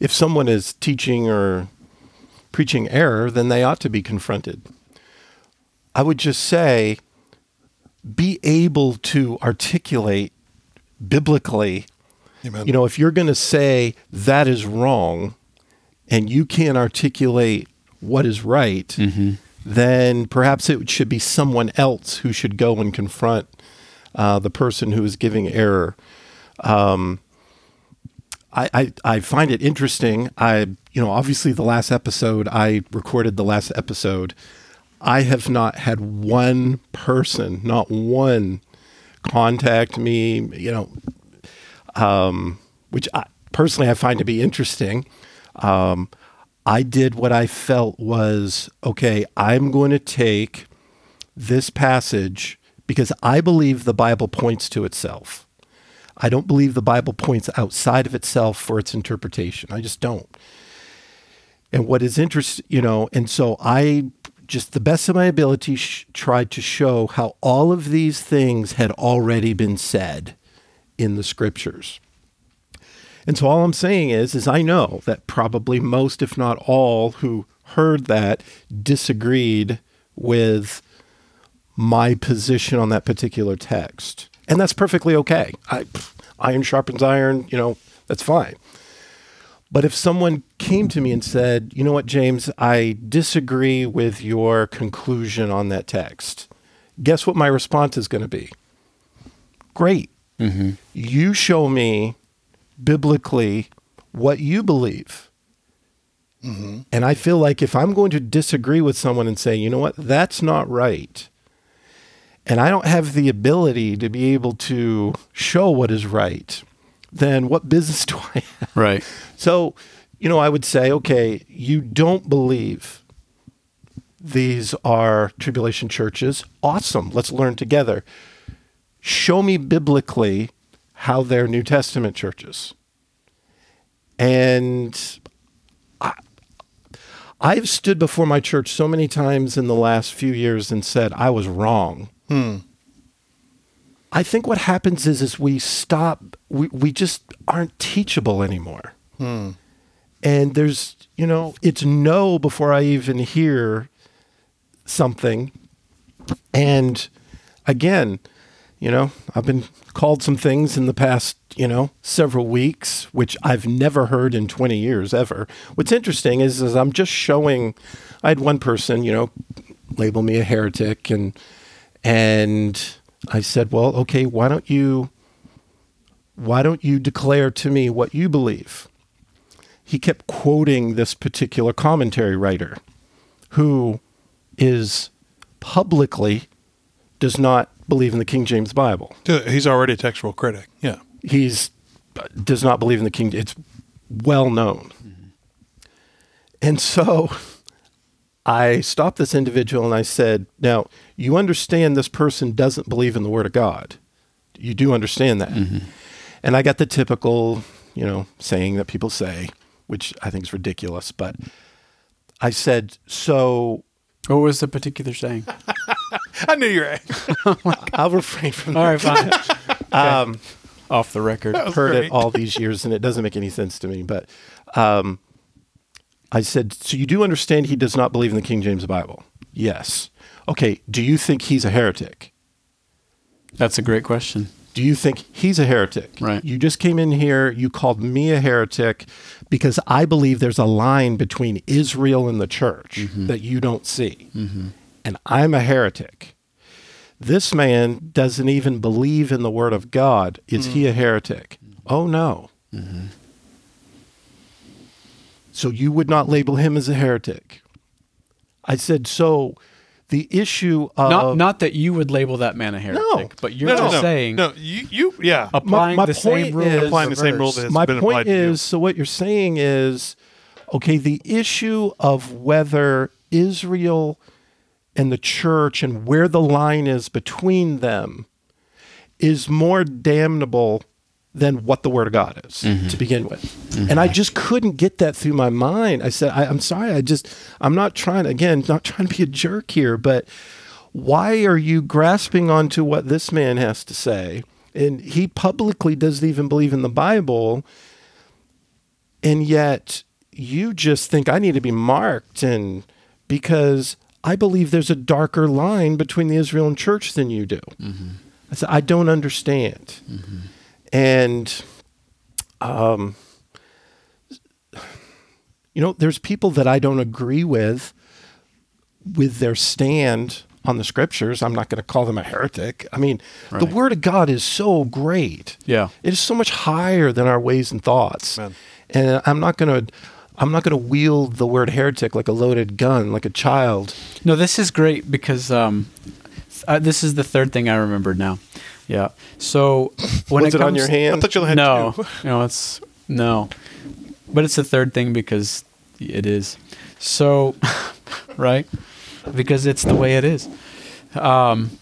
if someone is teaching or preaching error then they ought to be confronted. I would just say be able to articulate biblically Amen. you know, if you're going to say that is wrong and you can't articulate what is right, mm-hmm. Then perhaps it should be someone else who should go and confront uh, the person who is giving error. Um, I, I, I find it interesting. I, you know, obviously the last episode, I recorded the last episode. I have not had one person, not one, contact me, you know, um, which I, personally I find to be interesting. Um, I did what I felt was okay, I'm going to take this passage because I believe the Bible points to itself. I don't believe the Bible points outside of itself for its interpretation. I just don't. And what is interesting, you know, and so I just the best of my ability sh- tried to show how all of these things had already been said in the scriptures. And so all I'm saying is is I know that probably most if not all who heard that disagreed with my position on that particular text. And that's perfectly okay. I iron sharpens iron, you know, that's fine. But if someone came to me and said, "You know what, James, I disagree with your conclusion on that text." Guess what my response is going to be? Great. Mm-hmm. You show me biblically what you believe. Mm-hmm. And I feel like if I'm going to disagree with someone and say, you know what, that's not right, and I don't have the ability to be able to show what is right, then what business do I have? Right. So, you know, I would say, okay, you don't believe these are tribulation churches. Awesome. Let's learn together. Show me biblically how they're New Testament churches. And I, I've stood before my church so many times in the last few years and said I was wrong. Hmm. I think what happens is is we stop we, we just aren't teachable anymore. Hmm. and there's you know it's no before I even hear something, and again, you know I've been called some things in the past you know several weeks which I've never heard in 20 years ever. What's interesting is, is I'm just showing. I had one person you know label me a heretic and and I said, well, okay, why don't you why don't you declare to me what you believe? He kept quoting this particular commentary writer who is publicly does not believe in the King James Bible. He's already a textual critic. Yeah. He's does not believe in the King it's well known. Mm-hmm. And so I stopped this individual and I said, Now, you understand this person doesn't believe in the Word of God. You do understand that. Mm-hmm. And I got the typical, you know, saying that people say, which I think is ridiculous. But I said, So. What was the particular saying? I knew you were. I'll refrain from that. All right, fine. um, Off the record. I've heard great. it all these years and it doesn't make any sense to me. But um, I said, So you do understand he does not believe in the King James Bible? Yes. Okay, do you think he's a heretic? That's a great question. Do you think he's a heretic? Right. You just came in here, you called me a heretic because I believe there's a line between Israel and the church mm-hmm. that you don't see. And I'm a heretic. This man doesn't even believe in the word of God. Is mm he a mm. heretic? Oh, no. Mm-hmm. So you would not label him as a heretic. I said, so the issue of not not that you would label that man a heretic, no, but you're no, just no, saying no. You, you yeah, applying my, my the same rule. Is, applying the same rule that my point is. So what you're saying is, okay, the issue of whether Israel and the church and where the line is between them is more damnable than what the Word of God is mm-hmm. to begin with. Mm-hmm. And I just couldn't get that through my mind. I said, I, am sorry, I just, I'm not trying, again, not trying to be a jerk here, but why are you grasping onto what this man has to say? And he publicly doesn't even believe in the Bible. And yet you just think I need to be marked and because I believe there's a darker line between the Israel and church than you do. Mm-hmm. I said, I don't understand. Mm-hmm. And, um, you know, there's people that I don't agree with with their stand on the scriptures. I'm not going to call them a heretic. I mean, right. the word of God is so great. Yeah. It is so much higher than our ways and thoughts. Man. And I'm not going to I'm not going to wield the word heretic like a loaded gun, like a child. No, this is great because um, uh, this is the third thing I remembered now. Yeah. So when Was it, it on your hand? I thought you had no, two. no, it's no, but it's the third thing because it is. So, right? Because it's the way it is. Um,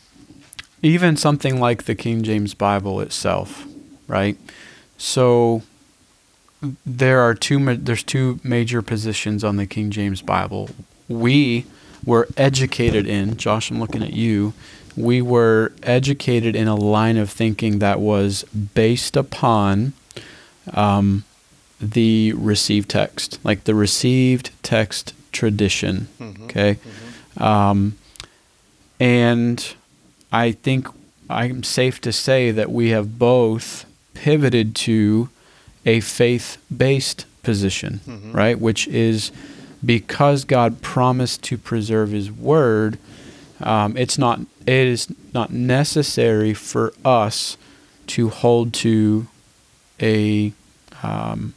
even something like the King James Bible itself, right? So there are two. There's two major positions on the King James Bible. We were educated in. Josh, I'm looking at you we were educated in a line of thinking that was based upon um, the received text, like the received text tradition. Mm-hmm. Okay. Mm-hmm. Um, and I think I'm safe to say that we have both pivoted to a faith based position, mm-hmm. right? Which is because God promised to preserve His word um, it's not it is not necessary for us to hold to a um,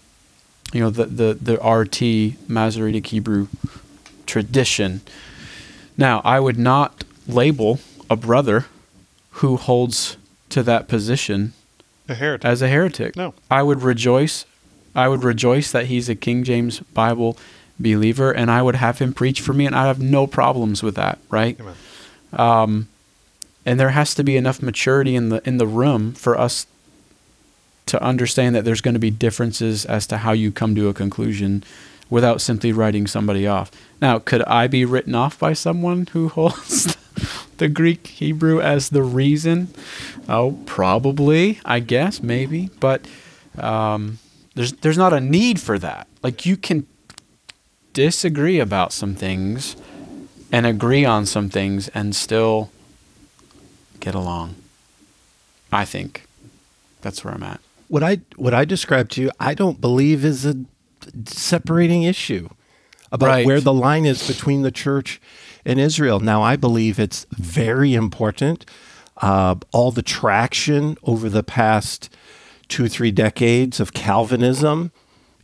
you know the the the RT Masoretic Hebrew tradition. Now, I would not label a brother who holds to that position a heretic. as a heretic. No, I would rejoice. I would rejoice that he's a King James Bible believer, and I would have him preach for me, and I have no problems with that. Right? Amen. Um, and there has to be enough maturity in the in the room for us to understand that there's going to be differences as to how you come to a conclusion without simply writing somebody off. Now, could I be written off by someone who holds the Greek Hebrew as the reason? Oh, probably, I guess, maybe. But um, there's there's not a need for that. Like you can disagree about some things and agree on some things and still get along. I think that's where I'm at. What I what I described to you, I don't believe is a separating issue about Right. where the line is between the church and Israel. Now, I believe it's very important. Uh, all the traction over the past two three decades of Calvinism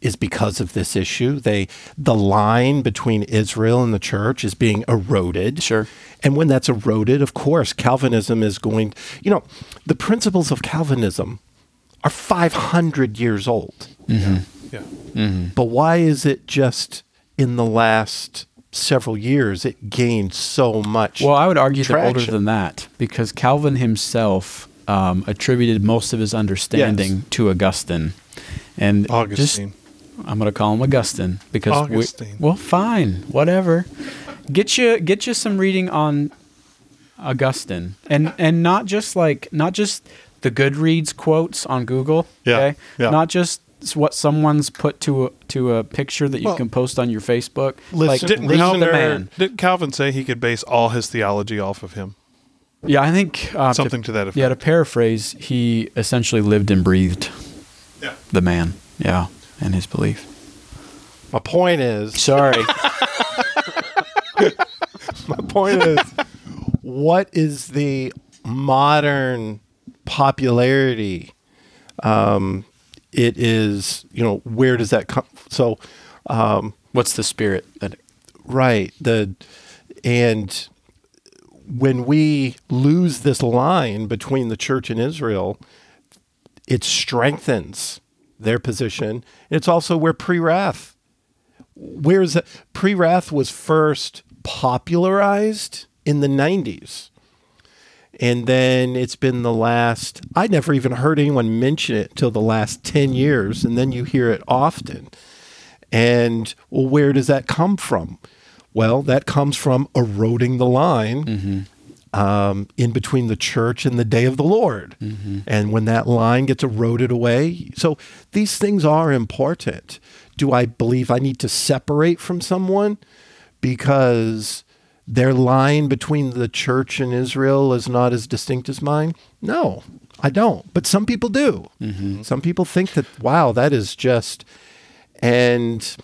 is because of this issue. They the line between Israel and the church is being eroded. Sure. And when that's eroded, of course, Calvinism is going, you know, the principles of Calvinism are 500 years old. Yeah. But why is it just in the last several years it gained so much? Well, I would argue that older than that because Calvin himself um, attributed most of his understanding Yes. to Augustine. And Augustine. Just, I'm going to call him Augustine because we- well, fine, whatever. Get you get you some reading on Augustine, and and not just like not just the Goodreads quotes on Google. Yeah, Okay, yeah. not just s- what someone's put to a, to a picture that you Well, can post on your Facebook. listen- like didn't read the listener- man. Didn't Calvin say he could base all his theology off of him? Yeah, I think uh, Something to that effect. Yeah, to paraphrase, he essentially lived and breathed Yeah. the man. Yeah, and his belief. My point is, Sorry. my point is, what is the modern popularity? Um, it is, you know, where does that come? So, um, What's the spirit that? Right. The and when we lose this line between the church and Israel, it strengthens their position. It's also where pre-wrath where's that pre-wrath was first popularized in the 90s. And then it's been the last I never even heard anyone mention it till the last 10 years and then you hear it often. And well, where does that come from? Well, that comes from eroding the line um, in between the church and the day of the Lord. And when that line gets eroded away, so these things are important. Do I believe I need to separate from someone because their line between the church and Israel is not as distinct as mine? No, I don't. But some people do. Some people think that, wow, that is just. And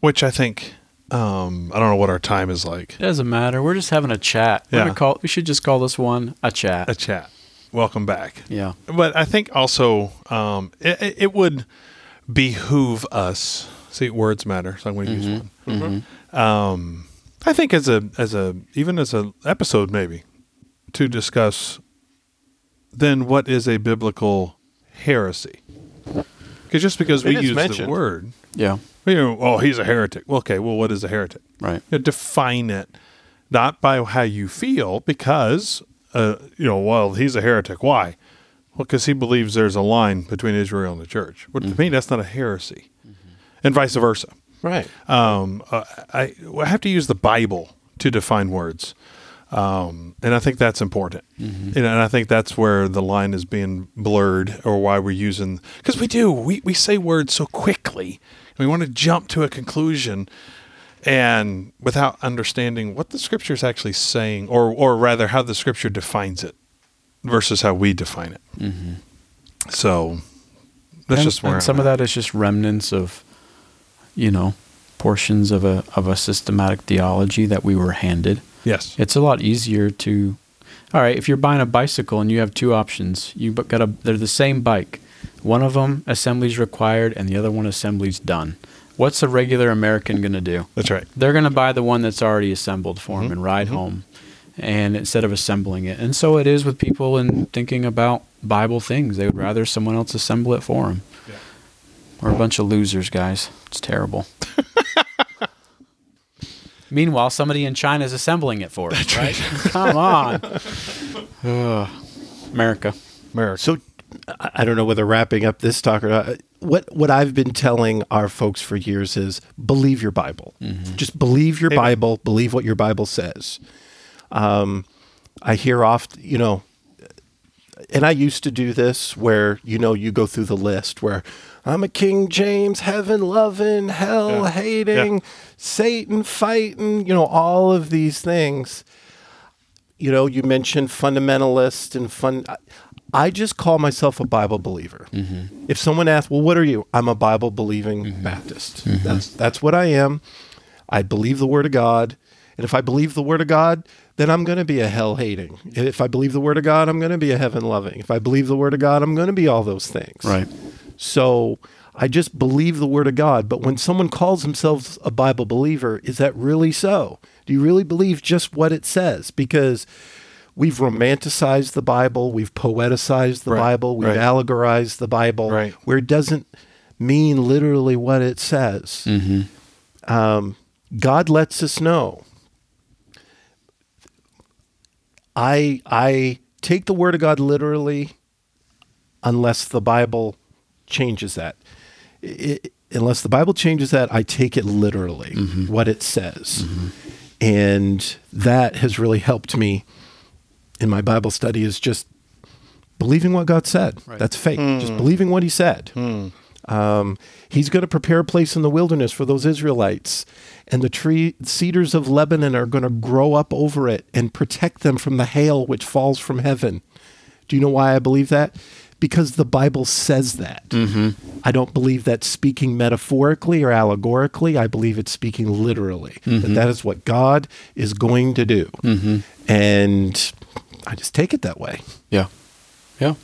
Which I think, um, I don't know what our time is like. It doesn't matter. We're just having a chat. We're Yeah. call. We should just call this one a chat. A chat. Welcome back. yeah. But I think also um, it, it- it would behoove us. See, words matter, so I'm going to use one. Um, I think as a as a even as an episode maybe to discuss then what is a biblical heresy? Because just because we It is use the word, Yeah. you know, oh, he's a heretic. Well, okay, well, what is a heretic? Right. You know, define it not by how you feel because uh, you know well he's a heretic why well because he believes there's a line between israel and the church but to me that's not a heresy and vice versa right. um, uh, I, I have to use the bible to define words. Um, and i think that's important. And, and i think that's where the line is being blurred or why we're using because we do. We, we say words so quickly. We want to jump to a conclusion and without understanding what the scripture is actually saying, or or rather how the scripture defines it versus how we define it. So that's and, just where and I'm some of that is just remnants of, you know, portions of a of a systematic theology that we were handed. Yes, It's a lot easier to. All right, if you're buying a bicycle and you have two options, you got a they're the same bike. One of them assembly's required, and the other one assembly's done. What's a regular American going to do? that's right. They're going to buy the one that's already assembled for them mm-hmm. and ride mm-hmm. home, and instead of assembling it. And so it is with people in thinking about Bible things. They would rather someone else assemble it for them. Yeah. We're a bunch of losers, guys. It's terrible. Meanwhile, somebody in China is assembling it for us, right? Come on. Ugh. America. America. So I I don't know whether wrapping up this talk or not. What what I've been telling our folks for years is believe your Bible. Just believe your Amen. Bible. Believe what your Bible says. Um, I hear often, you know, and I used to do this where you know you go through the list where I'm a King James, heaven loving, hell Yeah. hating, Yeah. Satan fighting, you know, all of these things. You know, you mentioned fundamentalist and fun. I- I just call myself a Bible believer. Mm-hmm. If someone asks, "Well, what are you?" I'm a Bible believing mm-hmm. Baptist. Mm-hmm. That's that's what I am. I believe the Word of God, and if I believe the Word of God, then I'm going to be a hell hating. If I believe the Word of God, I'm going to be a heaven loving. If I believe the Word of God, I'm going to be all those things. Right. So I just believe the Word of God. But when someone calls themselves a Bible believer, is that really so? Do you really believe just what it says? Because we've romanticized the Bible, we've poeticized the Right, Bible, we've right. allegorized the Bible, Right. where it doesn't mean literally what it says. Um, God lets us know. I I take the Word of God literally unless the Bible changes that. I- unless the Bible changes that, I take it literally, mm-hmm. what it says. Mm-hmm. And that has really helped me in my Bible study is just believing what God said. Right. That's faith. Hmm. Just believing what He said. Hmm. Um, he's going to prepare a place in the wilderness for those Israelites, and the tree cedars of Lebanon are going to grow up over it and protect them from the hail which falls from heaven. Do you know why I believe that? Because the Bible says that. Mm-hmm. I don't believe that speaking metaphorically or allegorically. I believe it's speaking literally. That mm-hmm. that is what God is going to do, mm-hmm. and I just take it that way. Yeah. Yeah.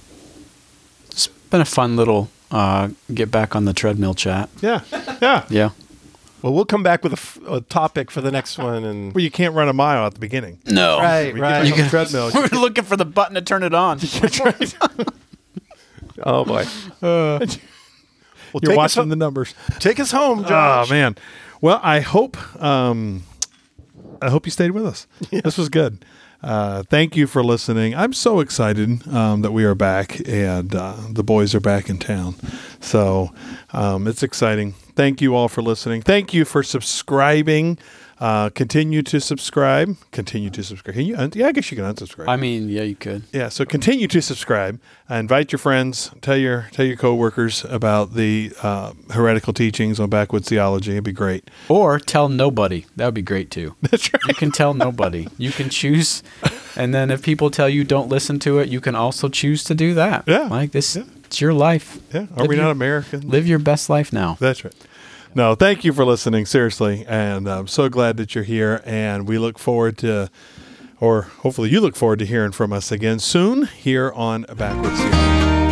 It's been a fun little uh, get back on the treadmill chat. Yeah. Yeah. Yeah. Well, we'll come back with a, f- a topic for the next one, and Well, you can't run a mile at the beginning. No. right, We right. get back on the treadmill. We're looking for the button to turn it on. Oh boy. well, You're watching the numbers. take us home, Oh Josh. man. Well, I hope um, I hope you stayed with us. This was good. Uh, thank you for listening. I'm so excited um, that we are back and uh, the boys are back in town. So um, it's exciting. Thank you all for listening. Thank you for subscribing. Uh, continue to subscribe. Continue to subscribe. Can you? Yeah, I guess you can unsubscribe. I mean, yeah, you could. Yeah, so continue to subscribe. Uh, invite your friends. Tell your tell your coworkers about the uh, heretical teachings on backwoods theology. It'd be great. Or tell nobody. That would be great too. That's right. You can tell nobody. You can choose. And then if people tell you don't listen to it, you can also choose to do that. Yeah. Like this, Yeah. it's your life. Yeah, are Live we your- not American? Live your best life now. That's right. No, thank you for listening. Seriously, and I'm so glad that you're here. And we look forward to, or hopefully you look forward to hearing from us again soon here on Backwoods Theology.